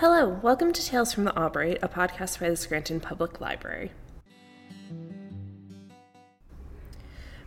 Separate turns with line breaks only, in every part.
Hello, welcome to Tales from the Albright, a podcast by the Scranton Public Library.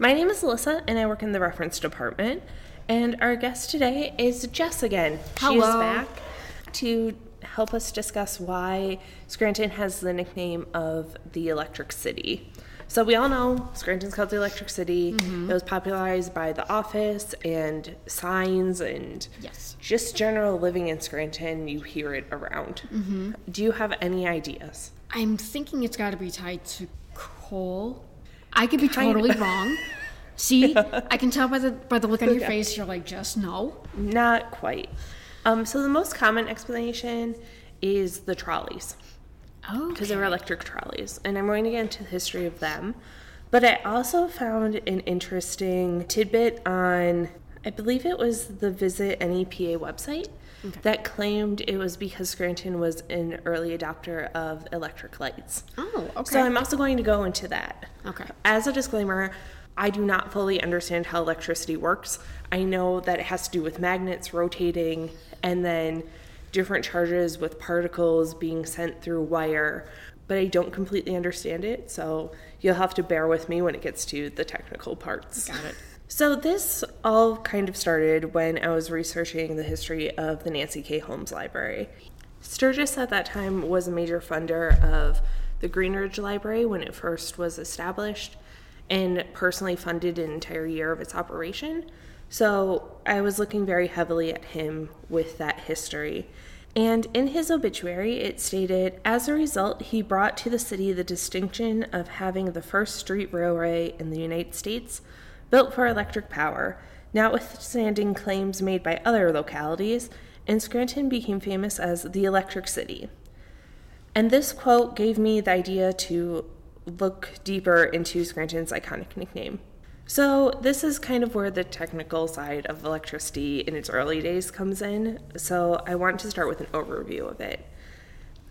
My name is Alyssa, and I work in the reference department. And our guest today is Jess again. She is
Hello.
back to help us discuss why Scranton has the nickname of the Electric City. So we all know Scranton's called the Electric City.
Mm-hmm.
It was popularized by The Office and signs and
Yes.
just general living in Scranton. You hear it around.
Mm-hmm.
Do you have any ideas?
I'm thinking it's got to be tied to coal. I could be
Kind
totally
of.
wrong. See, I can tell by the by the look on your
Yeah.
face. You're like, just no.
Not quite. Um, so the most common explanation is the trolleys. Because they were electric trolleys. And I'm going to get into the history of them. But I also found an interesting tidbit on, I believe it was the Visit NEPA website, that claimed it was because Scranton was an early adopter of electric lights.
Oh, okay.
So I'm also going to go into that.
Okay.
As a disclaimer, I do not fully understand how electricity works. I know that it has to do with magnets rotating and then different charges with particles being sent through wire, but I don't completely understand it. So you'll have to bear with me when it gets to the technical parts.
Got it.
So this all kind of started when I was researching the history of the Nancy Kay Holmes Library. Sturges at that time was a major funder of the Greenridge Library when it first was established and personally funded an entire year of its operation. So I was looking very heavily at him with that history. And in his obituary, it stated, as a result, he brought to the city the distinction of having the first street railway in the United States built for electric power, notwithstanding claims made by other localities, and Scranton became famous as the Electric City. And this quote gave me the idea to look deeper into Scranton's iconic nickname. So, this is kind of where the technical side of electricity in its early days comes in. So, I want to start with an overview of it.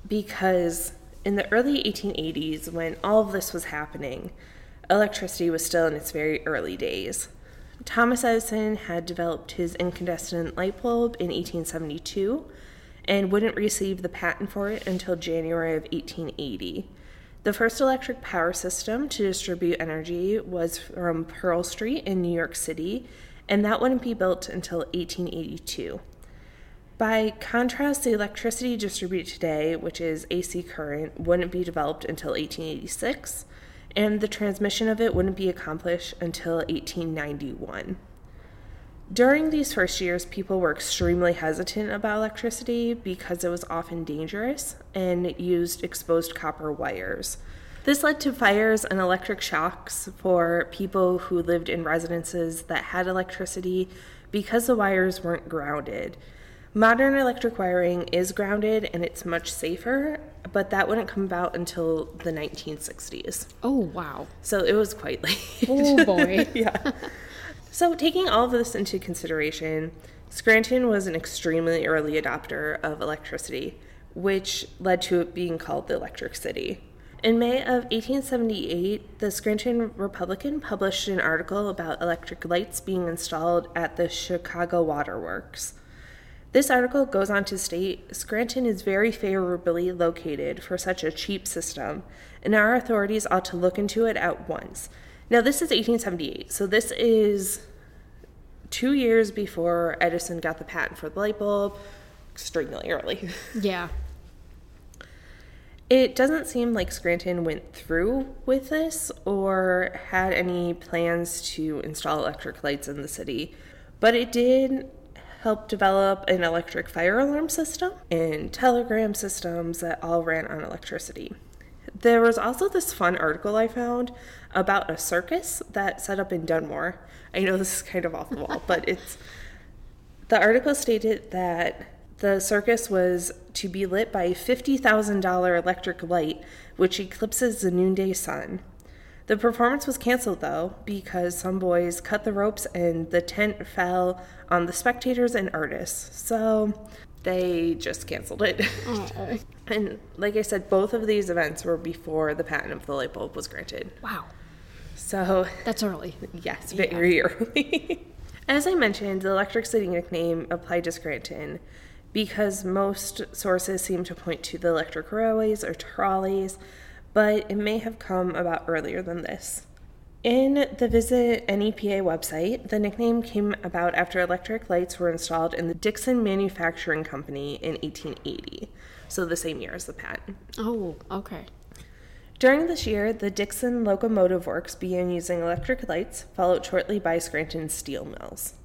Because in the early 1880s, when all of this was happening, electricity was still in its very early days. Thomas Edison had developed his incandescent light bulb in 1872 and wouldn't receive the patent for it until January of 1880. The first electric power system to distribute energy was from Pearl Street in New York City, and that wouldn't be built until 1882. By contrast, the electricity distributed today, which is AC current, wouldn't be developed until 1886, and the transmission of it wouldn't be accomplished until 1891. During these first years, people were extremely hesitant about electricity because it was often dangerous and used exposed copper wires. This led to fires and electric shocks for people who lived in residences that had electricity because the wires weren't grounded. Modern electric wiring is grounded and it's much safer, but that wouldn't come about until the 1960s.
Oh, wow.
So it was quite late.
Oh, boy.
yeah. So, taking all of this into consideration, Scranton was an extremely early adopter of electricity, which led to it being called the Electric City. In May of 1878, the Scranton Republican published an article about electric lights being installed at the Chicago Water Works. This article goes on to state Scranton is very favorably located for such a cheap system, and our authorities ought to look into it at once. Now, this is 1878, so this is two years before Edison got the patent for the light bulb, extremely early.
Yeah.
It doesn't seem like Scranton went through with this or had any plans to install electric lights in the city, but it did help develop an electric fire alarm system and telegram systems that all ran on electricity. There was also this fun article I found about a circus that set up in Dunmore. I know this is kind of off the wall, but it's the article stated that the circus was to be lit by a $50,000 electric light, which eclipses the noonday sun. The performance was canceled, though, because some boys cut the ropes and the tent fell on the spectators and artists. So they just canceled it.
Oh,
and like I said, both of these events were before the patent of the light bulb was granted.
wow.
So
That's early.
Yes, very early. As I mentioned, the Electric City nickname applied to Scranton because most sources seem to point to the electric railways or trolleys, but it may have come about earlier than this. In the Visit NEPA website, the nickname came about after electric lights were installed in the Dickson Manufacturing Company in 1880, so the same year as the patent.
Oh, okay.
During this year, the Dickson Locomotive Works began using electric lights, followed shortly by Scranton steel mills.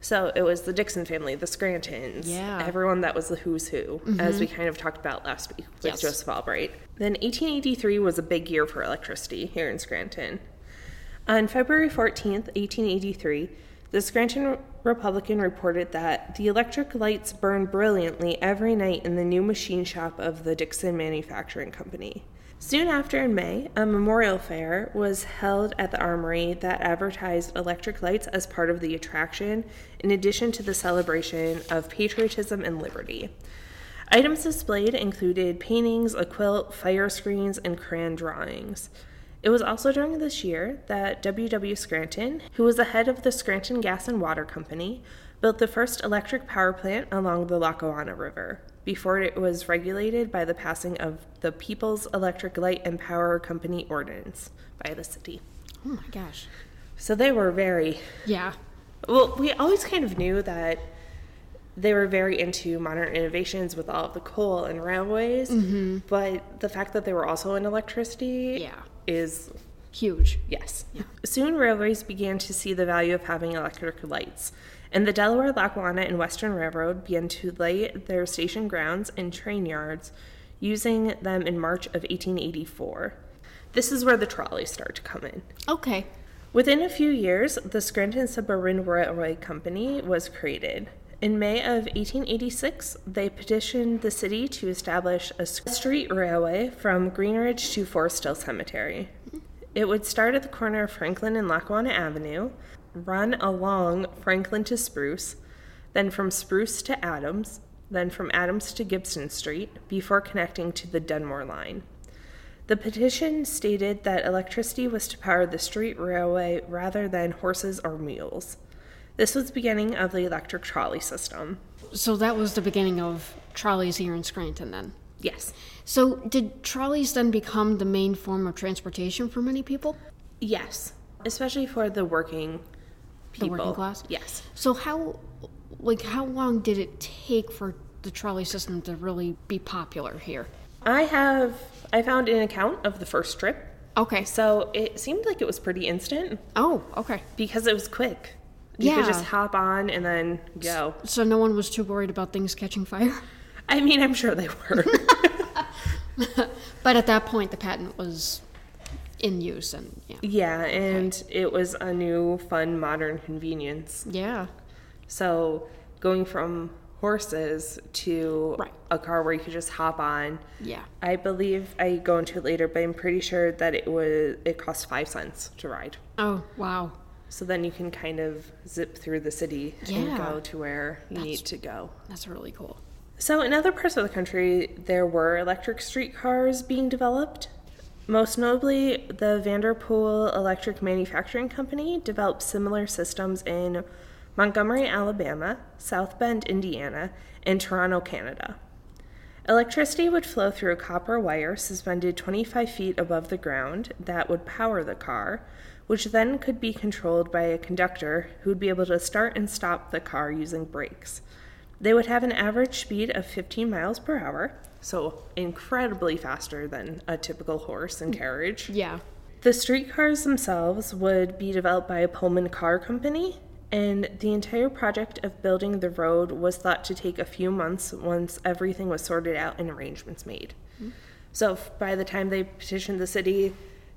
So it was the Dickson family, the Scrantons,
Yeah.
everyone that was the who's who, as we mm-hmm. kind of talked about last week with
Yes.
Joseph Albright. Then 1883 was a big year for electricity here in Scranton. On February 14, 1883, the Scranton Republican reported that the electric lights burned brilliantly every night in the new machine shop of the Dickson Manufacturing Company. Soon after, in May, a memorial fair was held at the Armory that advertised electric lights as part of the attraction, in addition to the celebration of patriotism and liberty. Items displayed included paintings, a quilt, fire screens, and crayon drawings. It was also during this year that W.W. Scranton, who was the head of the Scranton Gas and Water Company, built the first electric power plant along the Lackawanna River before it was regulated by the passing of the People's Electric Light and Power Company Ordinance by the city.
Oh my gosh.
So they were very
Yeah.
well, we always kind of knew that they were very into modern innovations with all of the coal and railways, mm-hmm. but the fact that they were also in electricity
Yeah.
Is
Huge.
yes. Soon railways began to see the value of having electric lights, and the Delaware, Lackawanna, and Western Railroad began to light their station grounds and train yards using them in March of 1884. This is where the trolleys start to come in.
Okay.
Within a few years, the Scranton Suburban Railway Company was created. In May of 1886, they petitioned the city to establish a street railway from Greenridge to Forest Hill Cemetery. It would start at the corner of Franklin and Lackawanna Avenue, run along Franklin to Spruce, then from Spruce to Adams, then from Adams to Gibson Street, before connecting to the Dunmore line. The petition stated that electricity was to power the street railway rather than horses or mules. This was the beginning of the electric trolley system.
So that was the beginning of trolleys here in Scranton then.
Yes.
So did trolleys then become the main form of transportation for many people?
Yes. Especially for the working
The
people.
working class?
Yes.
So how like how long did it take for the trolley system to really be popular here?
I have I found an account of the first trip.
Okay.
So it seemed like it was pretty instant
Oh, okay.
because it was quick. You
Yeah.
could just hop on and then go.
So no one was too worried about things catching fire?
I mean, I'm sure they were.
But at that point the patent was in use and yeah.
yeah, and it was a new, fun, modern convenience.
Yeah.
So going from horses to
Right.
a car where you could just hop on.
Yeah.
I believe I go into it later, but I'm pretty sure that it was it cost five cents to ride.
Oh, wow.
So then you can kind of zip through the city and go to where you
That's-
need to go.
That's really cool.
So in other parts of the country, there were electric streetcars being developed. Most notably, the Van Depoele Electric Manufacturing Company developed similar systems in Montgomery, Alabama, South Bend, Indiana, and Toronto, Canada. Electricity would flow through a copper wire suspended 25 feet above the ground that would power the car, which then could be controlled by a conductor who would be able to start and stop the car using brakes. They would have an average speed of 15 miles per hour, so incredibly faster than a typical horse and carriage.
Yeah.
The streetcars themselves would be developed by a Pullman car company, and the entire project of building the road was thought to take a few months once everything was sorted out and arrangements made. Mm. So by the time they petitioned the city,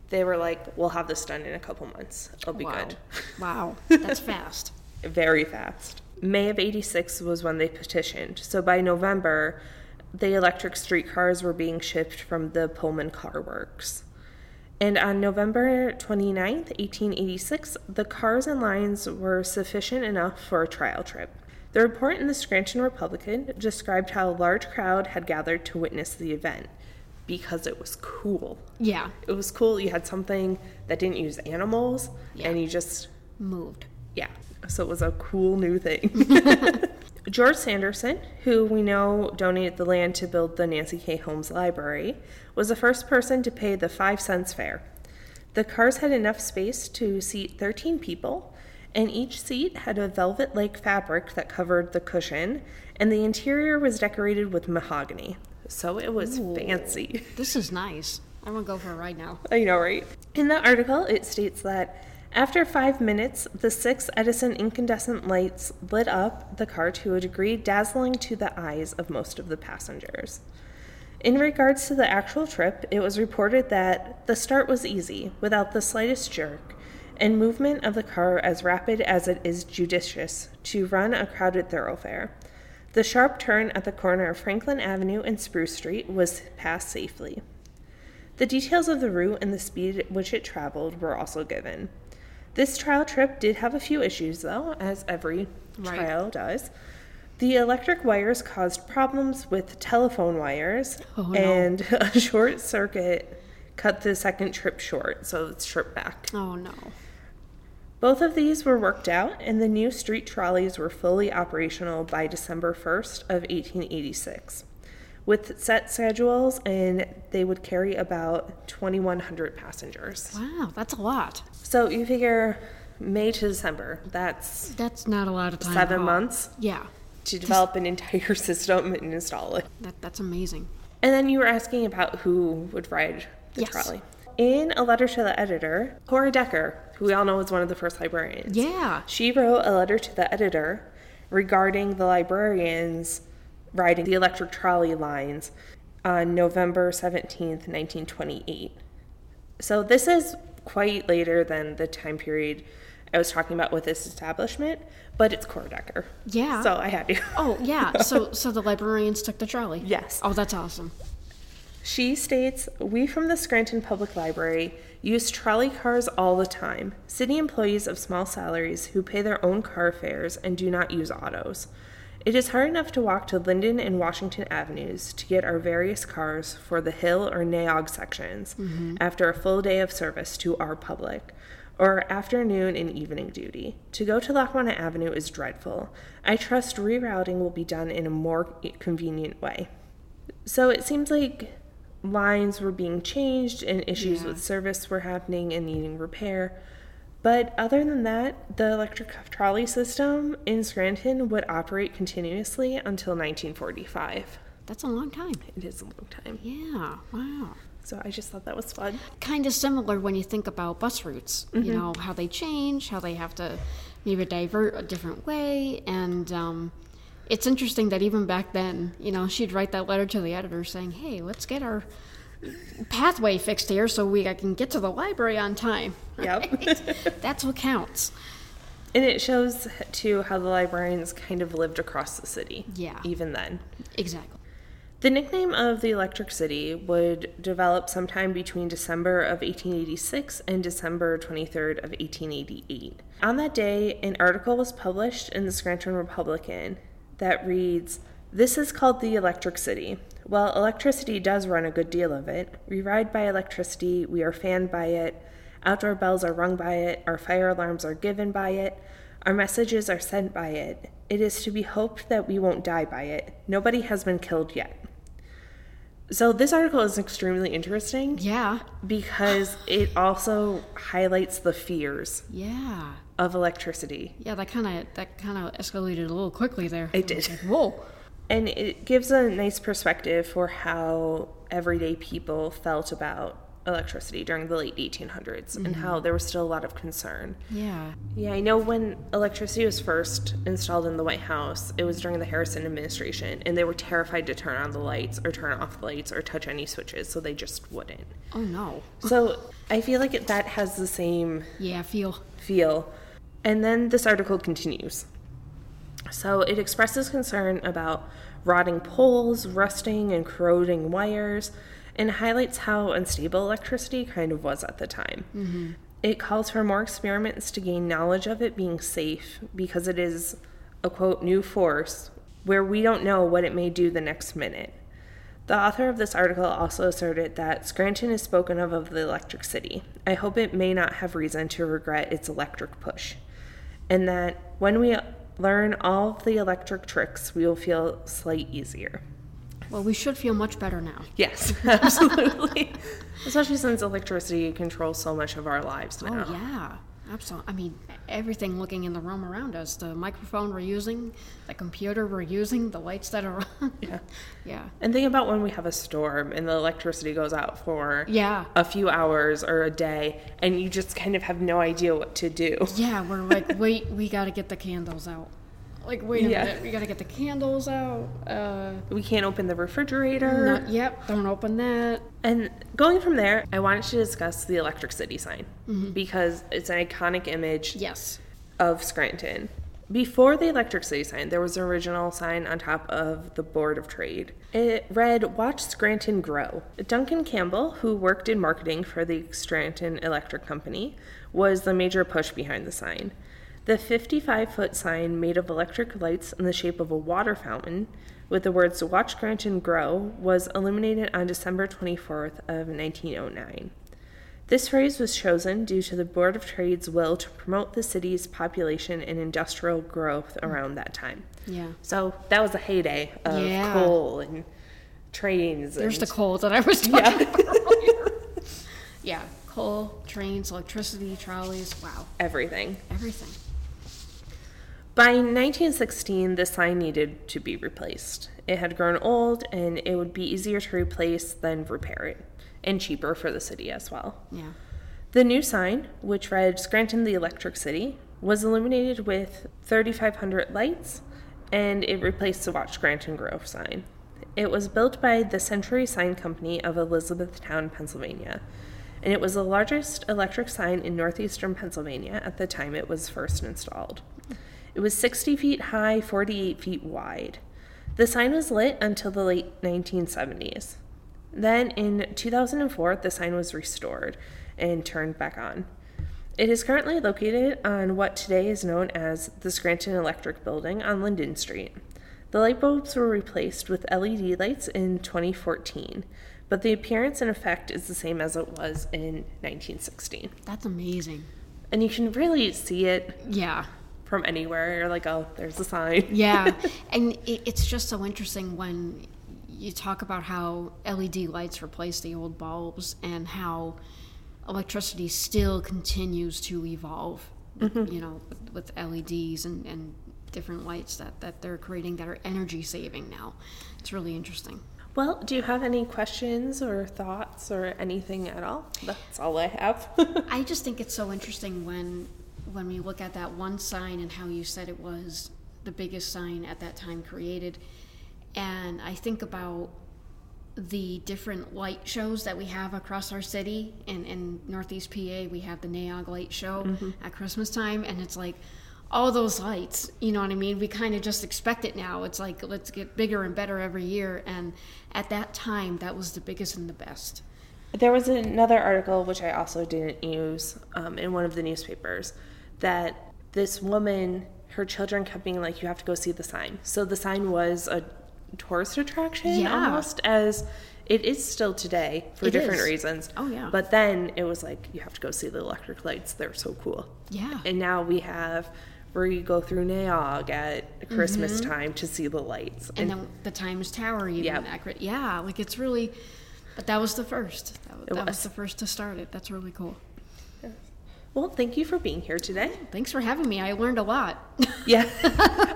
they were like, "We'll have this done in a couple months. It'll be
wow.
good."
Wow. That's fast.
very fast. May of 86 was when they petitioned. So by November, the electric streetcars were being shipped from the Pullman Car Works. And on November 29th, 1886, the cars and lines were sufficient enough for a trial trip. The report in the Scranton Republican described how a large crowd had gathered to witness the event because it was cool.
Yeah.
It was cool. You had something that didn't use animals,
Yeah.
and you just
Moved.
yeah. So it was a cool new thing. George Sanderson, who we know donated the land to build the Nancy Kay Holmes Library, was the first person to pay the five cents fare. The cars had enough space to seat 13 people, and each seat had a velvet like fabric that covered the cushion, and the interior was decorated with mahogany. So it was fancy.
This is nice. I'm gonna go for a ride now.
I know, right? In the article, it states that after five minutes, the six Edison incandescent lights lit up the car to a degree dazzling to the eyes of most of the passengers. In regards to the actual trip, it was reported that the start was easy, without the slightest jerk, and movement of the car as rapid as it is judicious to run a crowded thoroughfare. The sharp turn at the corner of Franklin Avenue and Spruce Street was passed safely. The details of the route and the speed at which it traveled were also given. This trial trip did have a few issues, though, as every
Right.
trial does. The electric wires caused problems with telephone wires,
Oh, no.
and a short circuit cut the second trip short, so it's trip back.
Oh no.
Both of these were worked out, and the new street trolleys were fully operational by December 1st of 1886, with set schedules, and they would carry about 2,100 passengers.
Wow, that's a lot.
So you figure May to December, that's
That's not a lot of time.
seven months
Yeah,
to develop an entire system and install it.
that that's amazing.
And then you were asking about who would ride the
Yes.
trolley. In a letter to the editor, Cora Decker, who we all know was one of the first librarians,
Yeah.
she wrote a letter to the editor regarding the librarians riding the electric trolley lines on November 17th, 1928. So this is quite later than the time period I was talking about with this establishment, but it's Cora Decker.
Yeah.
So I had to.
Oh yeah. So so the librarians took the trolley.
Yes.
Oh, that's awesome.
She states, We from the Scranton Public Library use trolley cars all the time. City employees of small salaries who pay their own car fares and do not use autos. It is hard enough to walk to Linden and Washington Avenues to get our various cars for the Hill or Nay Aug sections mm-hmm. after a full day of service to our public, or afternoon and evening duty. To go to Lackawanna Avenue is dreadful. I trust rerouting will be done in a more convenient way. So it seems like lines were being changed and issues
Yeah.
with service were happening and needing repair. But other than that, the electric trolley system in Scranton would operate continuously until 1945.
That's a long time.
It is a long time.
Yeah. Wow.
So I just thought that was fun.
Kind of similar when you think about bus routes.
Mm-hmm.
You know how they change, how they have to maybe divert a different way, and um, it's interesting that even back then, you know, she'd write that letter to the editor saying, "Hey, let's get our pathway fixed here so we I can get to the library on time."
Yep.
That's what counts.
and it shows too how the librarians kind of lived across the city.
Yeah.
Even then.
Exactly.
The nickname of the Electric City would develop sometime between December of 1886 and December 23rd of 1888. On that day, an article was published in the Scranton Republican that reads, This is called the Electric City. Well, electricity does run a good deal of it. We ride by electricity, we are fanned by it, outdoor bells are rung by it, our fire alarms are given by it, our messages are sent by it. It is to be hoped that we won't die by it. Nobody has been killed yet. So, this article is extremely interesting
Yeah.
because it also highlights the fears
Yeah.
Of electricity.
Yeah, that kind of that kind of escalated a little quickly there.
It did.
Like, Whoa.
And it gives a nice perspective for how everyday people felt about electricity during the late 1800s and mm-hmm. how there was still a lot of concern.
Yeah.
Yeah, I know when electricity was first installed in the White House, it was during the Harrison administration, and they were terrified to turn on the lights or turn off the lights or touch any switches, so they just wouldn't.
Oh no.
So I feel like it, that has the same
Yeah, feel.
feel. And then this article continues. So it expresses concern about rotting poles, rusting and corroding wires, and highlights how unstable electricity kind of was at the time. Mm-hmm. It calls for more experiments to gain knowledge of it being safe because it is a quote new force where we don't know what it may do the next minute. The author of this article also asserted that Scranton is spoken of of the electric city. I hope it may not have reason to regret its electric push. And that when we learn all of the electric tricks, we will feel slight easier.
Well, we should feel much better now.
Yes, absolutely. Especially since electricity controls so much of our lives oh, now.
Oh yeah, absolutely. I mean, everything looking in the room around us, the microphone we're using, the computer we're using, the lights that are on.
Yeah.
yeah.
And think about when we have a storm and the electricity goes out for
Yeah.
a few hours or a day, and you just kind of have no idea what to do.
Yeah, we're like, wait, we got to get the candles out. Like, wait a
Yeah.
minute, we got to get the candles out. Uh,
We can't open the refrigerator.
not, yep, don't open that.
And going from there, I wanted to discuss the Electric City sign because it's an iconic image
Yes.
of Scranton. Before the Electric City sign, there was an original sign on top of the Board of Trade. It read, Watch Scranton Grow. Duncan Campbell, who worked in marketing for the Scranton Electric Company, was the major push behind the sign. The 55 foot sign, made of electric lights in the shape of a water fountain, with the words Watch Scranton Grow, was illuminated on December 24th of 1909. This phrase was chosen due to the Board of Trade's will to promote the city's population and industrial growth around that time.
Yeah.
So that was a heyday of
Yeah.
coal and trains.
There's the coal that I was talking about earlier. Yeah, coal, trains, electricity, trolleys. Wow,
everything.
everything.
By 1916, the sign needed to be replaced. It had grown old, and it would be easier to replace than repair it, and cheaper for the city as well.
Yeah.
The new sign, which read Scranton the Electric City, was illuminated with 3,500 lights and it replaced the Watch Scranton Grow sign. It was built by the Century Sign Company of Elizabethtown, Pennsylvania, and it was the largest electric sign in northeastern Pennsylvania at the time it was first installed. It was 60 feet high, 48 feet wide. The sign was lit until the late 1970s. Then in 2004, the sign was restored and turned back on. It is currently located on what today is known as the Scranton Electric Building on Linden Street. The light bulbs were replaced with LED lights in 2014, but the appearance and effect is the same as it was in 1916.
That's amazing.
And you can really see it
Yeah.
From anywhere. You're like, oh, there's a sign.
Yeah. and it, it's just so interesting when you talk about how LED lights replace the old bulbs and how electricity still continues to evolve, mm-hmm. you know, with, with LEDs and, and different lights that, that they're creating that are energy saving now. It's really interesting.
Well, do you have any questions or thoughts or anything at all? That's all I have.
I just think it's so interesting when when we look at that one sign and how you said it was the biggest sign at that time created. And I think about the different light shows that we have across our city. In, in northeast PA we have the Nay Aug light show at Christmas time and it's like all those lights you know what I mean? We kind of just expect it now. It's like let's get bigger and better every year. And at that time that was the biggest and the best.
There was another article which I also didn't use um, in one of the newspapers that this woman, her children kept being like, "You have to go see the sign." So the sign was a tourist attraction,
Yeah.
almost as it is still today for
It
different
is.
reasons.
Oh, yeah.
But then it was like, you have to go see the electric lights. They're so cool.
Yeah.
And now we have where you go through Nay Aug at Christmas time to see the lights.
Mm-hmm. and then the Times Tower even
Yep.
accurate. Yeah, like it's really, but that was the first. That, was, that was.
was.
the first to start it. That's really cool.
Well, thank you for being here today.
Thanks for having me. I learned a lot.
Yeah,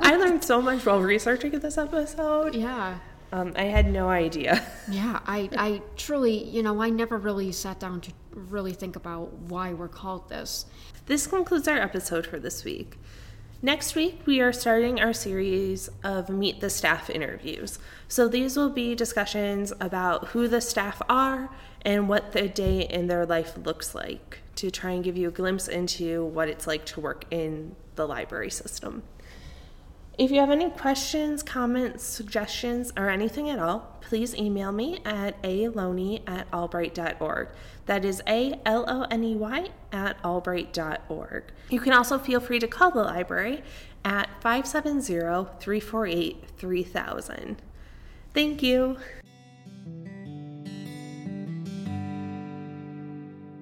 I learned so much while researching this episode.
yeah,
Um, I had no idea.
yeah. I, I truly, you know, I never really sat down to really think about why we're called this.
This concludes our episode for this week. Next week, we are starting our series of Meet the Staff interviews. So these will be discussions about who the staff are and what the day in their life looks like to try and give you a glimpse into what it's like to work in the library system. If you have any questions, comments, suggestions, or anything at all, please email me at aloney at albright.org. That is A L O N E Y at albright.org. You can also feel free to call the library at 570 348 3000. Thank you.